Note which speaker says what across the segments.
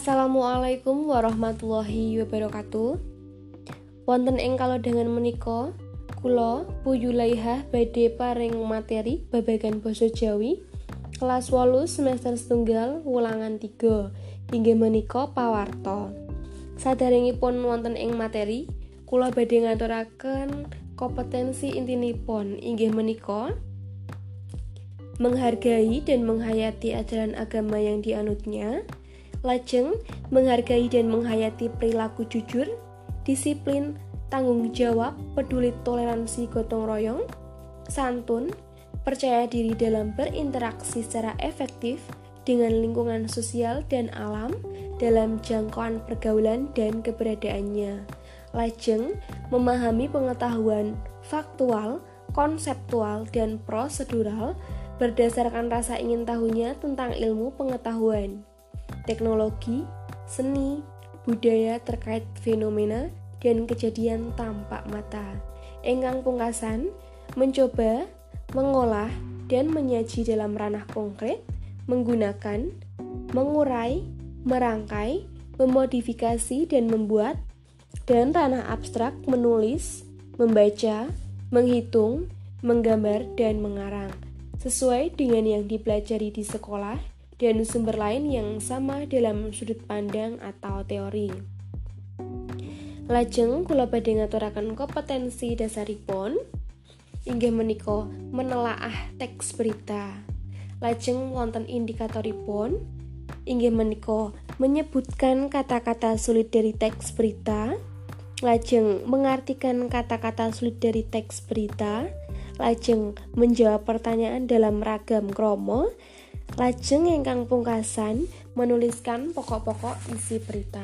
Speaker 1: Assalamualaikum warahmatullahi wabarakatuh. Wonten ing dengan menika, kula Bu Yulaihah badhe paring materi babagan basa Jawi kelas 8 semester setunggal wulangan 3 inggih menika pawarta. Sadaringipun wonten ing materi, kula badhe ngaturaken kompetensi intinipun inggih menika menghargai dan menghayati ajaran agama yang dianutnya, lajeng menghargai dan menghayati perilaku jujur, disiplin, tanggung jawab, peduli toleransi gotong royong, santun, percaya diri dalam berinteraksi secara efektif dengan lingkungan sosial dan alam dalam jangkauan pergaulan dan keberadaannya. Lajeng memahami pengetahuan faktual, konseptual, dan prosedural berdasarkan rasa ingin tahunya tentang ilmu pengetahuan teknologi, seni, budaya terkait fenomena dan kejadian tampak mata. Enggang pungkasan mencoba mengolah dan menyaji dalam ranah konkret menggunakan mengurai, merangkai, memodifikasi dan membuat dan ranah abstrak menulis, membaca, menghitung, menggambar dan mengarang sesuai dengan yang dipelajari di sekolah dan sumber lain yang sama dalam sudut pandang atau teori. Lajeng kula badhe ngaturaken kompetensi dasaripun. Inggih menika menelaah teks berita. Lajeng wonten indikatoripun. Inggih menika menyebutkan kata-kata sulit dari teks berita, lajeng mengartikan kata-kata sulit dari teks berita, lajeng menjawab pertanyaan dalam ragam kromo, Lajeng ingkang pungkasan menuliskan pokok-pokok isi berita.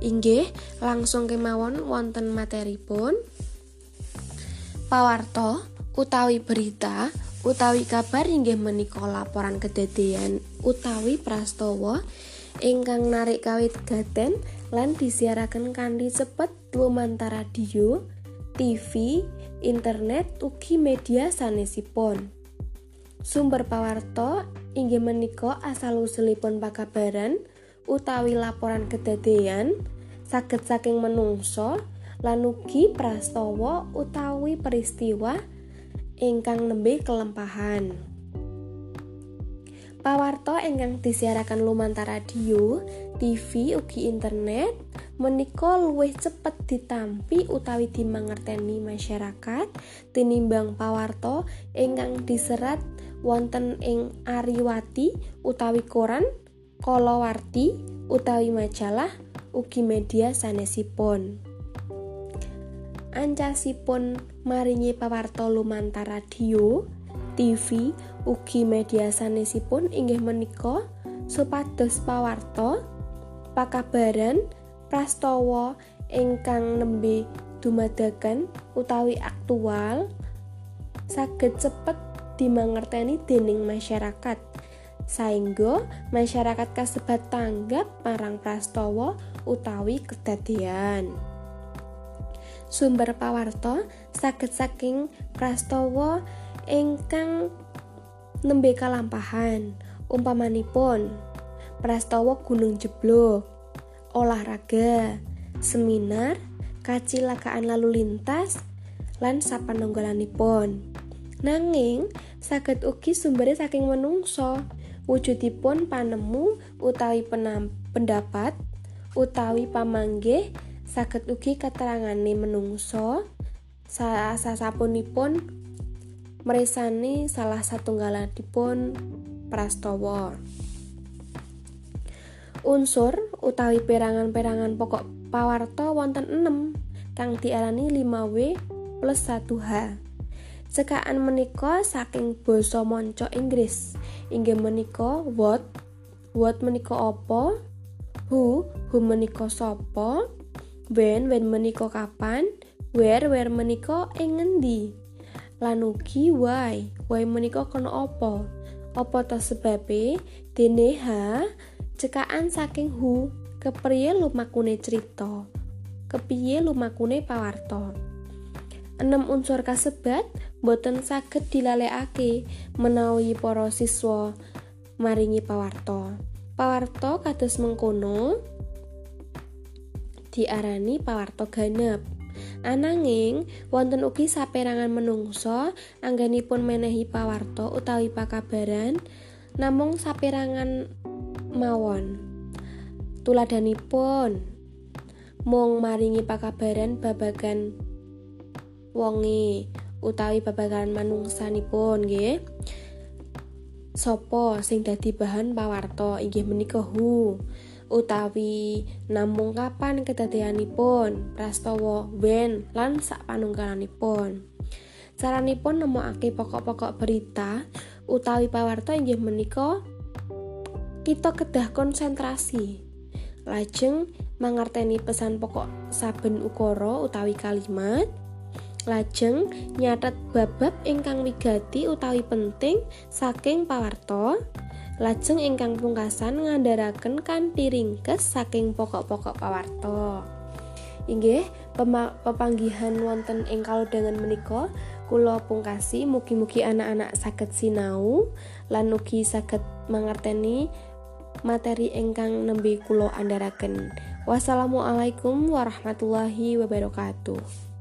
Speaker 1: Inggih, langsung kemawon wonten materi pun. Pawarto utawi berita utawi kabar inggih menika laporan kedadian utawi prastawa ingkang narik kawit gaten lan disiaraken kanthi cepet lumantar radio, TV, internet ugi media sanesipun. Sumber pawarto inggih menika asal usulipun pakabaran utawi laporan kedadian saged saking menungso lan ugi prastawa utawi peristiwa ingkang nembe kelempahan. Pawarto ingkang disiarakan lumantar radio, TV ugi internet menika luwih cepet ditampi utawi dimangerteni masyarakat tinimbang pawarto ingkang diserat wonten ing Ariwati utawi koran, kalawarti utawi majalah, ugi media sanesipun. Ancasipun maringi pawarta lumantar radio, TV, ugi media sanesipun inggih menika supados pawarta pakabaran prastawa ingkang nembe dumadakan utawi aktual saged cepet dimangerteni dening masyarakat. Saengga masyarakat kasebat tanggap marang prastawa utawi kedadian. Sumber pawarta saged saking prastawa ingkang nembe kalampahan umpamanipun prastawa gunung jeblok olahraga seminar kacilakaan lalu lintas lan sapanunggalanipun Nanging saged ugi sumbere saking menungso. Wujudipun panemu utawi penam, pendapat utawi pamanggih saged ugi keterangane menungso sasapunipun meresani salah satunggalanipun prastawa. Unsur utawi perangan-perangan pokok pawarta wonten 6 kang diarani 5W plus 1H. Cekaan menika saking basa manca Inggris. Inggih menika what, what menika apa, who, who menika sapa, when, when menika kapan, where, where menika ing ngendi. Lan ugi why, why menika kena apa? Apa ta sebabe? Dene ha, cekaan saking who, kepriye lumakune cerita. Kepiye lumakune pawarta. Enam unsur kasebat boten saged dilalekake menawi para siswa maringi pawarto. Pawarto kados mengkono diarani pawarto ganep. Ananging wonten ugi saperangan menungso anggenipun menehi pawarto utawi pakabaran namung saperangan mawon. Tuladanipun mung maringi pakabaran babagan wonge utawi babagan manungsanipun nggih. Sopo sing dadi bahan pawarto inggih menika hu utawi namung kapan kedadeanipun prastawa when lan sak panungkalanipun caranipun nemokake pokok-pokok berita utawi pawarta inggih menika kita kedah konsentrasi. Lajeng mangerteni pesan pokok saben ukara utawi kalimat. Lajeng nyatet babab ingkang wigati utawi penting saking pawarta Lajeng ingkang pungkasan ngandharaken kanthi ringkes saking pokok-pokok pawarto. Inggih, pepanggihan wonten ing kalodhangan menika kula pungkasi mugi-mugi anak-anak saged sinau lan ugi saged mangerteni materi ingkang nembe kula andharaken. Wassalamualaikum warahmatullahi wabarakatuh.